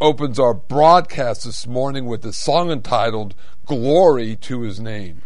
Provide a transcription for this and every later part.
opens our broadcast this morning with a song entitled Glory to His Name.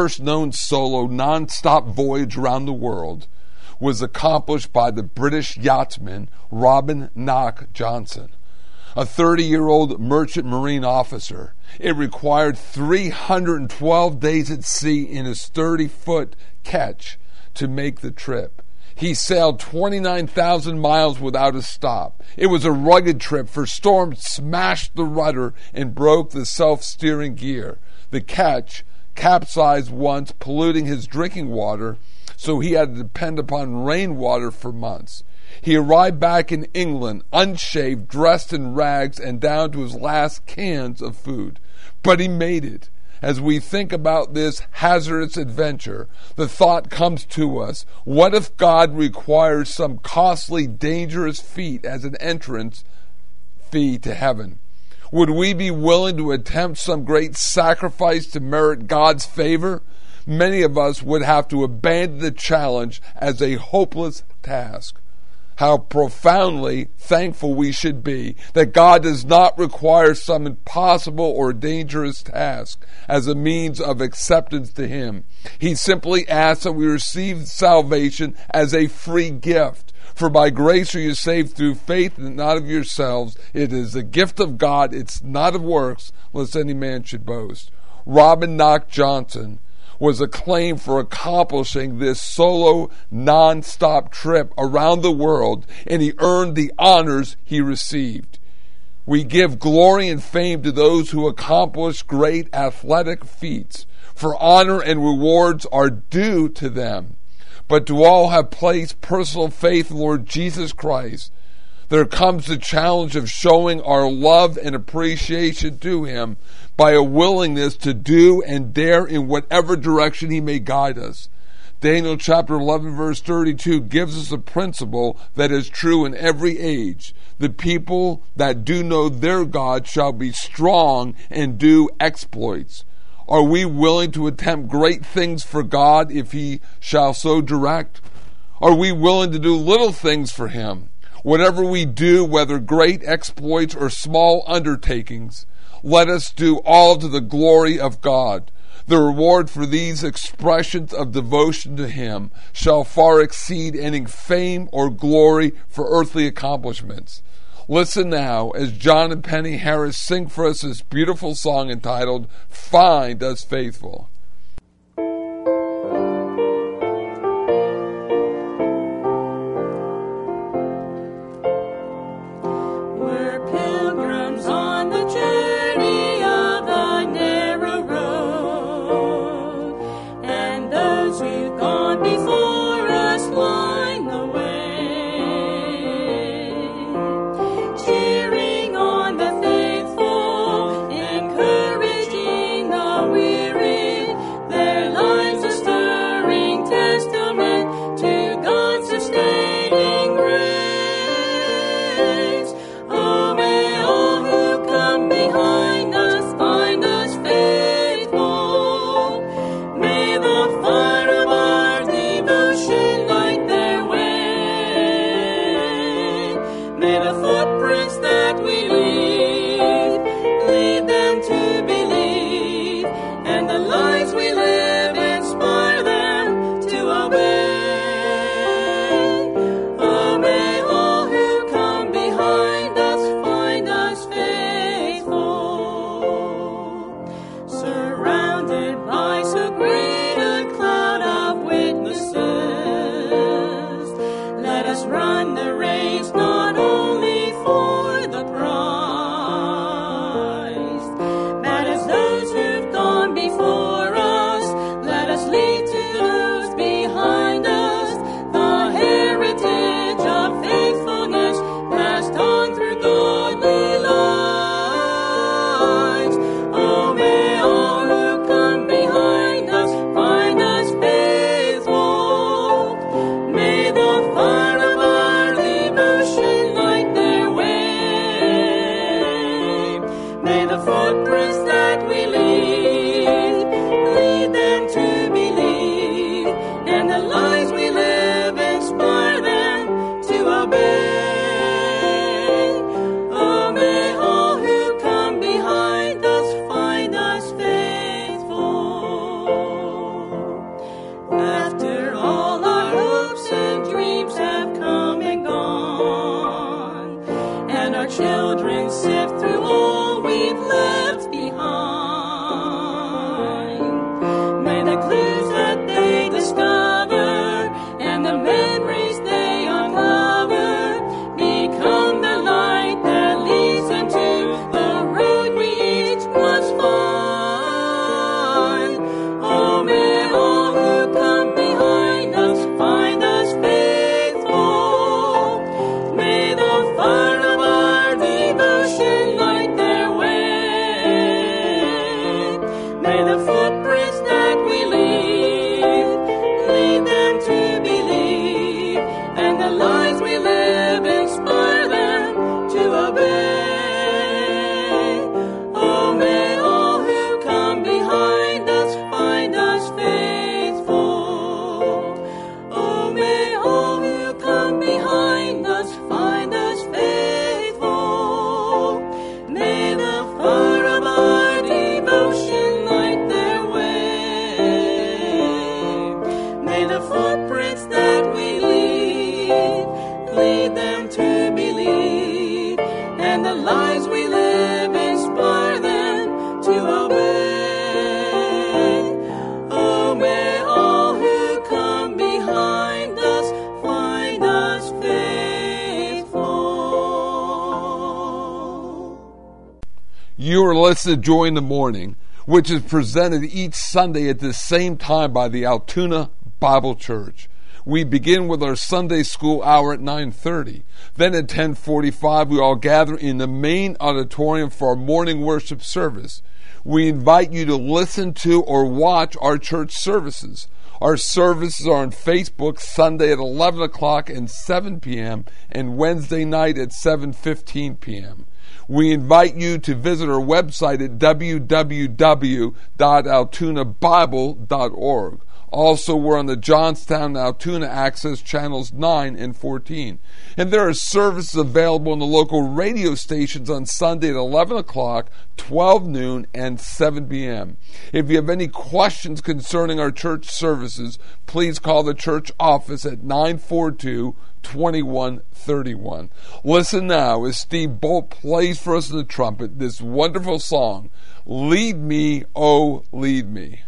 First known solo non-stop voyage around the world was accomplished by the British yachtsman Robin Knox-Johnston, a 30 year old merchant marine officer. It required 312 days at sea in his 30 foot ketch to make the trip. He sailed 29,000 miles without a stop. It was a rugged trip, for storms smashed the rudder and broke the self steering gear. The ketch capsized once, polluting his drinking water, so he had to depend upon rainwater for months. He arrived back in England, unshaved, dressed in rags, and down to his last cans of food. But he made it. As we think about this hazardous adventure, the thought comes to us what if God requires some costly, dangerous feat as an entrance fee to heaven? Would we be willing to attempt some great sacrifice to merit God's favor? Many of us would have to abandon the challenge as a hopeless task. How profoundly thankful we should be that God does not require some impossible or dangerous task as a means of acceptance to Him. He simply asks that we receive salvation as a free gift. For by grace are you saved through faith, and not of yourselves. It is the gift of God. It's not of works, lest any man should boast. Robin Knox-Johnston was acclaimed for accomplishing this solo non-stop trip around the world and he earned the honors he received. We give glory and fame to those who accomplish great athletic feats, for honor and rewards are due to them. But to all have placed personal faith in Lord Jesus Christ, there comes the challenge of showing our love and appreciation to Him by a willingness to do and dare in whatever direction He may guide us. Daniel chapter 11 verse 32 gives us a principle that is true in every age. The people that do know their God shall be strong and do exploits. Are we willing to attempt great things for God if He shall so direct? Are we willing to do little things for Him? Whatever we do, whether great exploits or small undertakings, let us do all to the glory of God. The reward for these expressions of devotion to Him shall far exceed any fame or glory for earthly accomplishments. Listen now as John and Penny Harris sing for us this beautiful song entitled Find Us Faithful. To Joy in the Morning, which is presented each Sunday at the same time by the Altoona Bible Church. We begin with our Sunday school hour at 9:30. Then at 10:45 we all gather in the main auditorium for our morning worship service. We invite you to listen to or watch our church services. Our services are on Facebook Sunday at 11 o'clock and 7 p.m. and Wednesday night at 7:15 p.m. We invite you to visit our website at www.altoonabible.org. Also, we're on the Johnstown Altoona Access channels 9 and 14. And there are services available on the local radio stations on Sunday at 11 o'clock, 12 noon, and 7 p.m. If you have any questions concerning our church services, please call the church office at 942 2131. Listen now as Steve Bolt plays for us the trumpet this wonderful song, Lead Me, Oh, Lead Me.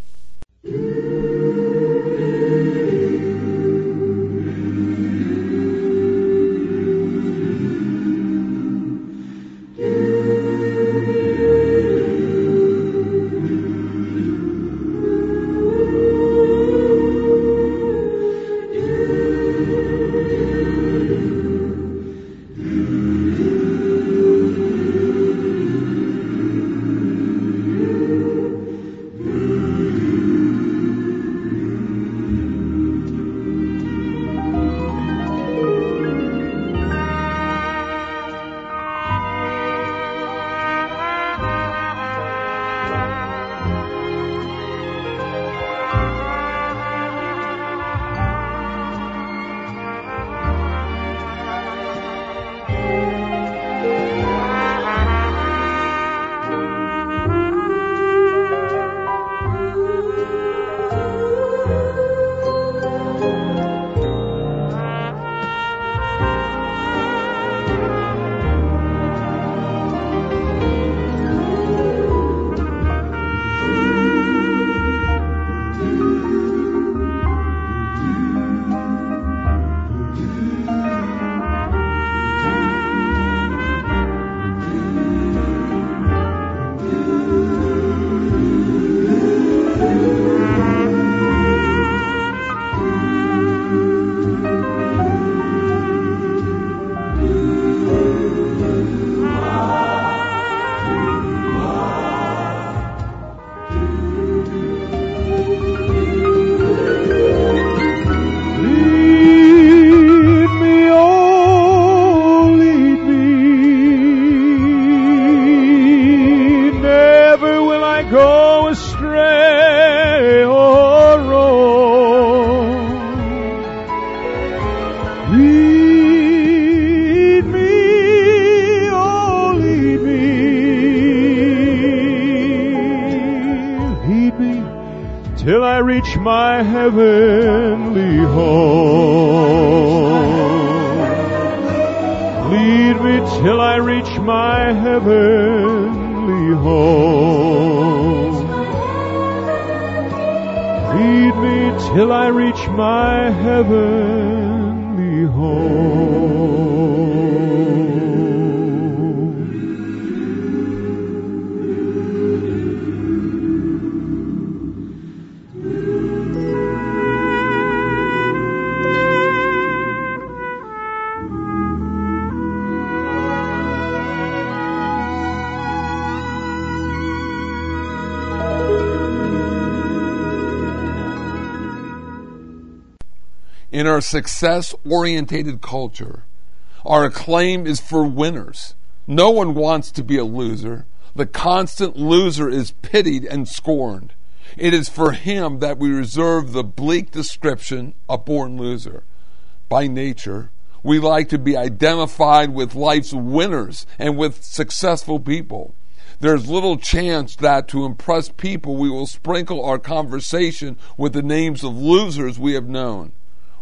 Reach my heavenly home. Lead me till I reach my heavenly home. Lead me till I reach my heavenly home. In our success orientated culture, our acclaim is for winners. No one wants to be a loser. The constant loser is pitied and scorned. It is for him that we reserve the bleak description, a born loser. By nature, we like to be identified with life's winners and with successful people. There's little chance that to impress people we will sprinkle our conversation with the names of losers we have known.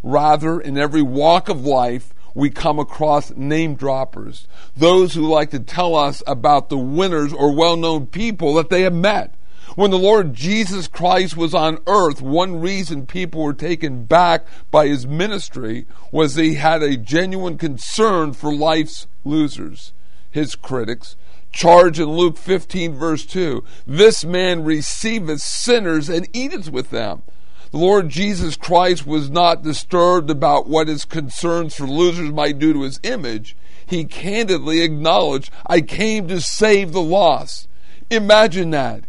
Rather, in every walk of life, we come across name droppers, those who like to tell us about the winners or well known people that they have met. When the Lord Jesus Christ was on earth, one reason people were taken back by his ministry was he had a genuine concern for life's losers. His critics charge in Luke 15, verse 2. This man receiveth sinners and eateth with them. The Lord Jesus Christ was not disturbed about what his concerns for losers might do to his image. He candidly acknowledged, I came to save the lost. Imagine that.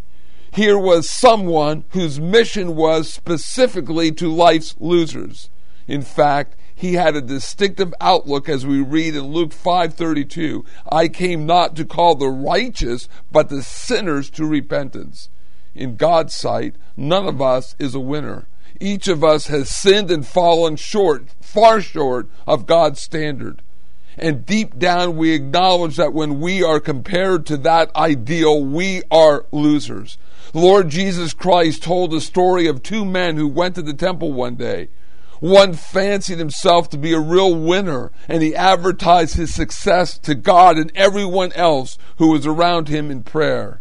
Here was someone whose mission was specifically to life's losers. In fact, he had a distinctive outlook as we read in Luke 5:32, I came not to call the righteous but the sinners to repentance. In God's sight, none of us is a winner. Each of us has sinned and fallen short, far short of God's standard. And deep down, we acknowledge that when we are compared to that ideal, we are losers. Lord Jesus Christ told the story of two men who went to the temple one day. One fancied himself to be a real winner, and he advertised his success to God and everyone else who was around him in prayer.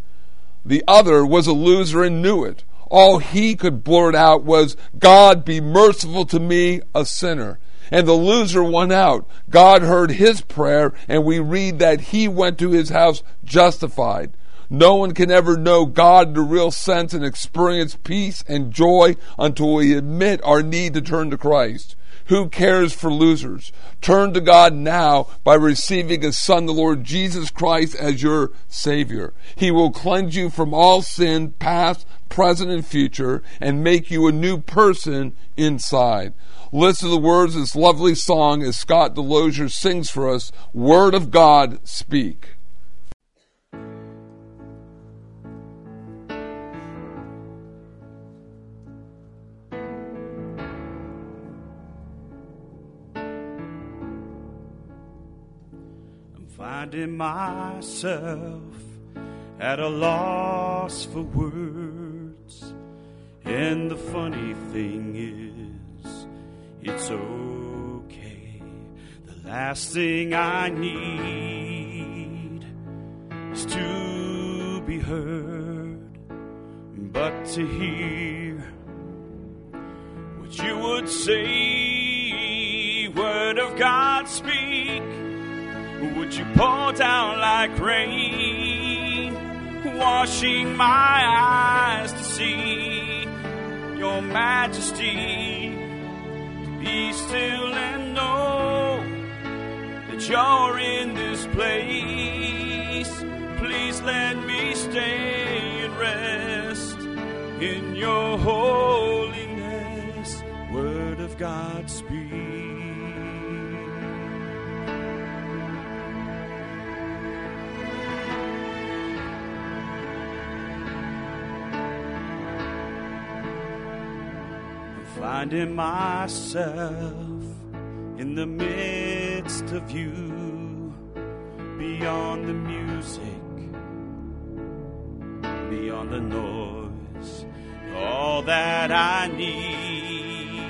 The other was a loser and knew it. All he could blurt out was, God be merciful to me, a sinner. And the loser won out. God heard his prayer, and we read that he went to his house justified. No one can ever know God in the real sense and experience peace and joy until we admit our need to turn to Christ. Who cares for losers? Turn to God now by receiving His Son, the Lord Jesus Christ, as your Savior. He will cleanse you from all sin, past, present, and future, and make you a new person inside. Listen to the words of this lovely song as Scott Delosier sings for us Word of God, speak. Finding myself at a loss for words. And the funny thing is, it's okay. The last thing I need is to be heard, but to hear what you would say, word of God speak would you pour down like rain, washing my eyes to see your majesty? Be still and know that you're in this place. Please let me stay and rest in your holiness. Word of God's speak. Finding myself in the midst of you, beyond the music, beyond the noise. All that I need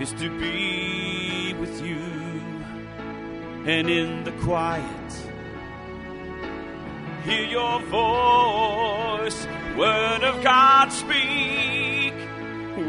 is to be with you, and in the quiet, hear your voice, word of God speak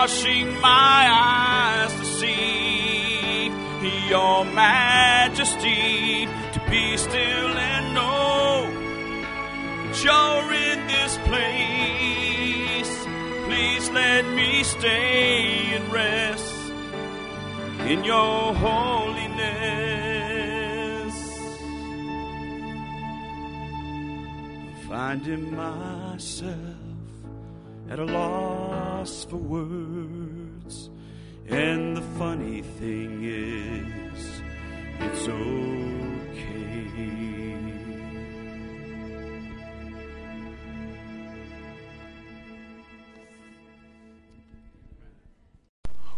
washing my eyes to see your majesty, to be still and know that you're in this place. Please let me stay and rest in your holiness. finding myself at a loss for words. And the funny thing is, it's okay.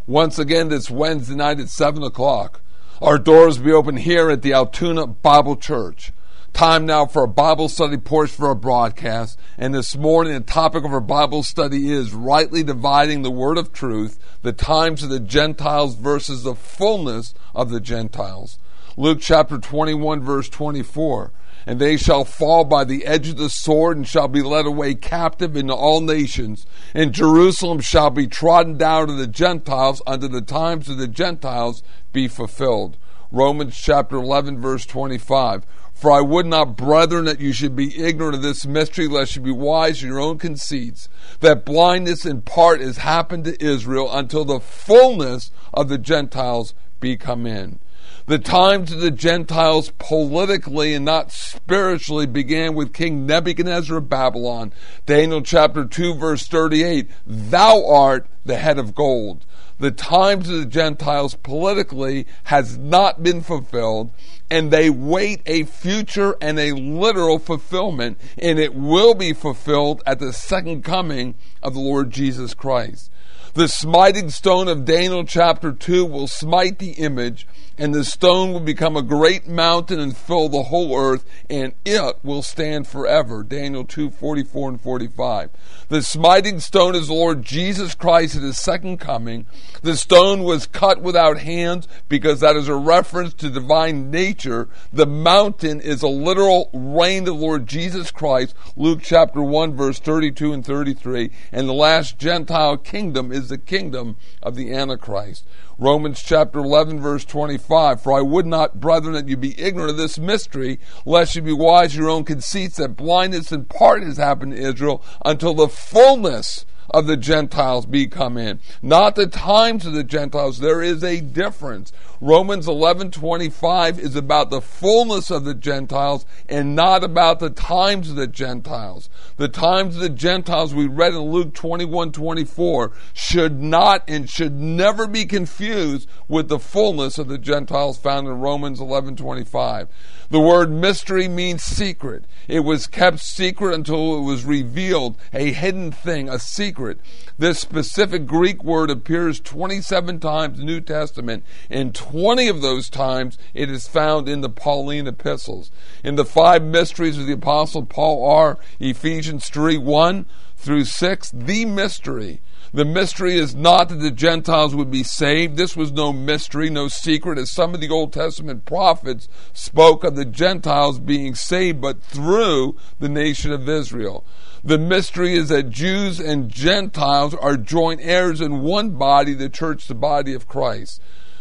Once again, this Wednesday night at 7 o'clock. Our doors will be open here at the Altoona Bible Church. Time now for a Bible study portion for our broadcast. And this morning, the topic of our Bible study is rightly dividing the word of truth, the times of the Gentiles versus the fullness of the Gentiles. Luke chapter 21, verse 24. And they shall fall by the edge of the sword and shall be led away captive into all nations. And Jerusalem shall be trodden down to the Gentiles unto the times of the Gentiles be fulfilled. Romans chapter 11, verse 25. For I would not, brethren, that you should be ignorant of this mystery, lest you be wise in your own conceits, that blindness in part has happened to Israel until the fullness of the Gentiles be come in. The times of the Gentiles politically and not spiritually began with King Nebuchadnezzar of Babylon. Daniel chapter 2 verse 38, Thou art the head of gold. The times of the Gentiles politically has not been fulfilled and they wait a future and a literal fulfillment, and it will be fulfilled at the second coming of the Lord Jesus Christ. The smiting stone of Daniel chapter 2 will smite the image, and the stone will become a great mountain and fill the whole earth, and it will stand forever. Daniel 2 44 and 45. The smiting stone is the Lord Jesus Christ at his second coming. The stone was cut without hands because that is a reference to divine nature. The mountain is a literal reign of the Lord Jesus Christ. Luke chapter 1 verse 32 and 33. And the last Gentile kingdom is the kingdom of the Antichrist. Romans chapter 11 verse 25. For I would not, brethren, that you be ignorant of this mystery, lest you be wise in your own conceits, that blindness in part has happened to Israel until the fullness of the Gentiles be come in. Not the times of the Gentiles. There is a difference. Romans 11:25 is about the fullness of the Gentiles and not about the times of the Gentiles. The times of the Gentiles we read in Luke 21:24 should not and should never be confused with the fullness of the Gentiles found in Romans 11:25. The word mystery means secret. It was kept secret until it was revealed, a hidden thing, a secret. This specific Greek word appears 27 times in the New Testament. and 20 of those times, it is found in the Pauline epistles. In the five mysteries of the Apostle Paul are Ephesians 3 1 through 6, the mystery the mystery is not that the Gentiles would be saved. This was no mystery, no secret, as some of the Old Testament prophets spoke of the Gentiles being saved, but through the nation of Israel. The mystery is that Jews and Gentiles are joint heirs in one body, the church, the body of Christ.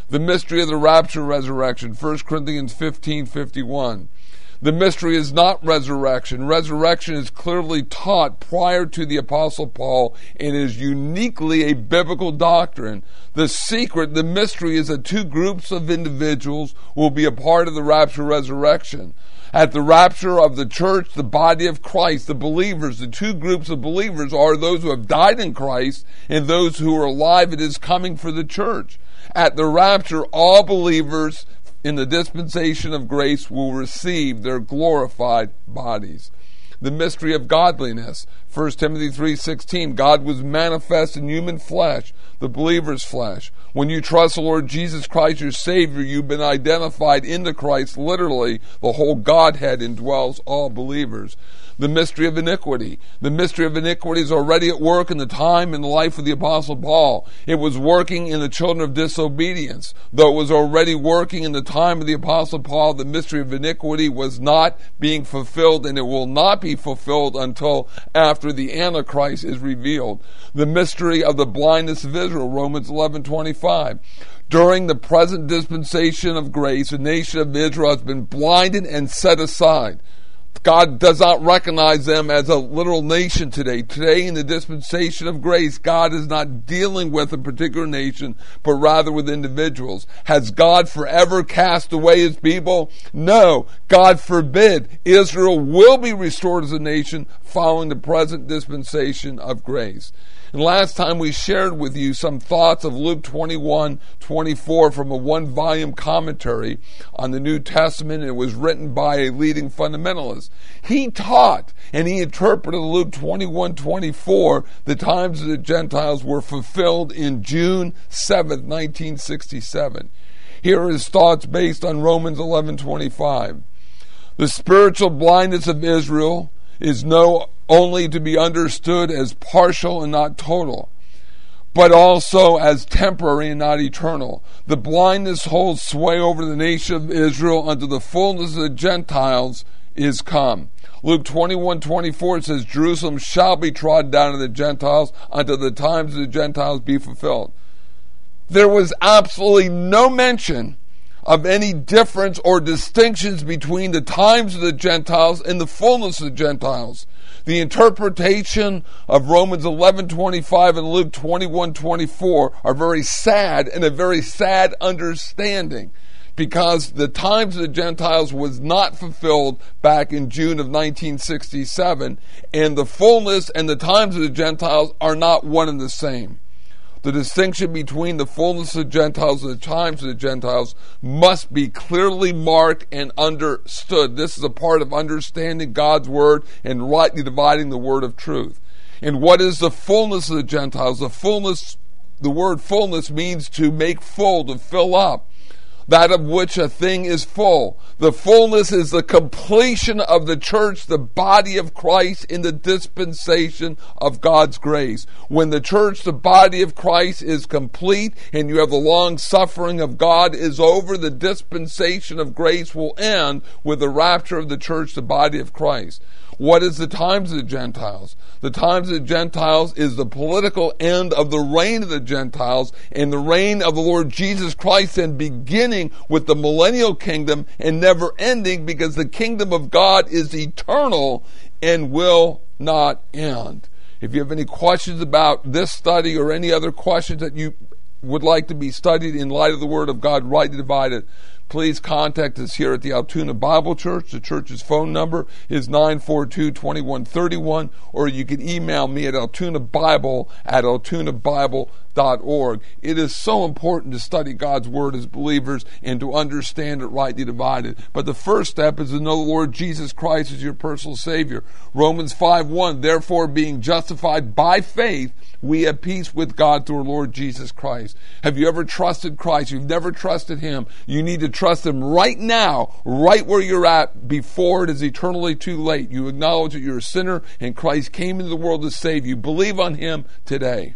The mystery of the rapture resurrection, 1 Corinthians 15 51. The mystery is not resurrection. Resurrection is clearly taught prior to the Apostle Paul and is uniquely a biblical doctrine. The secret, the mystery is that two groups of individuals will be a part of the rapture resurrection. At the rapture of the church, the body of Christ, the believers, the two groups of believers are those who have died in Christ and those who are alive at his coming for the church. At the rapture, all believers in the dispensation of grace will receive their glorified bodies. The mystery of godliness. 1 Timothy 3:16 God was manifest in human flesh, the believer's flesh. When you trust the Lord Jesus Christ your savior, you've been identified into Christ literally. The whole Godhead indwells all believers the mystery of iniquity. The mystery of iniquity is already at work in the time and the life of the Apostle Paul. It was working in the children of disobedience. Though it was already working in the time of the Apostle Paul, the mystery of iniquity was not being fulfilled and it will not be fulfilled until after the Antichrist is revealed. The mystery of the blindness of Israel, Romans 11 25 during the present dispensation of grace, the nation of Israel has been blinded and set aside. God does not recognize them as a literal nation today. Today, in the dispensation of grace, God is not dealing with a particular nation, but rather with individuals. Has God forever cast away his people? No. God forbid. Israel will be restored as a nation following the present dispensation of grace. And last time we shared with you some thoughts of Luke 21 24 from a one volume commentary on the New Testament. It was written by a leading fundamentalist. He taught and he interpreted Luke 21 24, the times of the Gentiles were fulfilled in June 7, 1967. Here are his thoughts based on Romans 11 25. The spiritual blindness of Israel is no only to be understood as partial and not total, but also as temporary and not eternal. The blindness holds sway over the nation of Israel until the fullness of the Gentiles is come. Luke 21 24 says, Jerusalem shall be trodden down of the Gentiles until the times of the Gentiles be fulfilled. There was absolutely no mention of any difference or distinctions between the times of the Gentiles and the fullness of the Gentiles. The interpretation of Romans 11:25 and Luke 21:24 are very sad and a very sad understanding because the times of the Gentiles was not fulfilled back in June of 1967 and the fullness and the times of the Gentiles are not one and the same. The distinction between the fullness of the Gentiles and the times of the Gentiles must be clearly marked and understood. This is a part of understanding God's word and rightly dividing the word of truth. And what is the fullness of the Gentiles? The fullness, the word fullness means to make full, to fill up that of which a thing is full. The fullness is the completion of the church, the body of Christ in the dispensation of God's grace. When the church, the body of Christ is complete and you have the long suffering of God is over, the dispensation of grace will end with the rapture of the church, the body of Christ. What is the times of the Gentiles? The times of the Gentiles is the political end of the reign of the Gentiles and the reign of the Lord Jesus Christ and beginning with the millennial kingdom and never ending because the kingdom of God is eternal and will not end. If you have any questions about this study or any other questions that you would like to be studied in light of the Word of God, rightly divided, please contact us here at the Altoona Bible Church. The church's phone number is 942 2131, or you can email me at altoonabible at altoonabible.org. It is so important to study God's Word as believers and to understand it rightly divided. But the first step is to know the Lord Jesus Christ as your personal Savior. Romans 5 1, therefore, being justified by faith, we have peace with God through our Lord Jesus Christ. Have you ever trusted Christ? You've never trusted Him. You need to trust Him right now, right where you're at, before it is eternally too late. You acknowledge that you're a sinner and Christ came into the world to save you. Believe on Him today.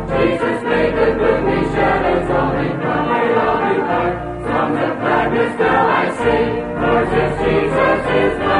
Sing, Jesus is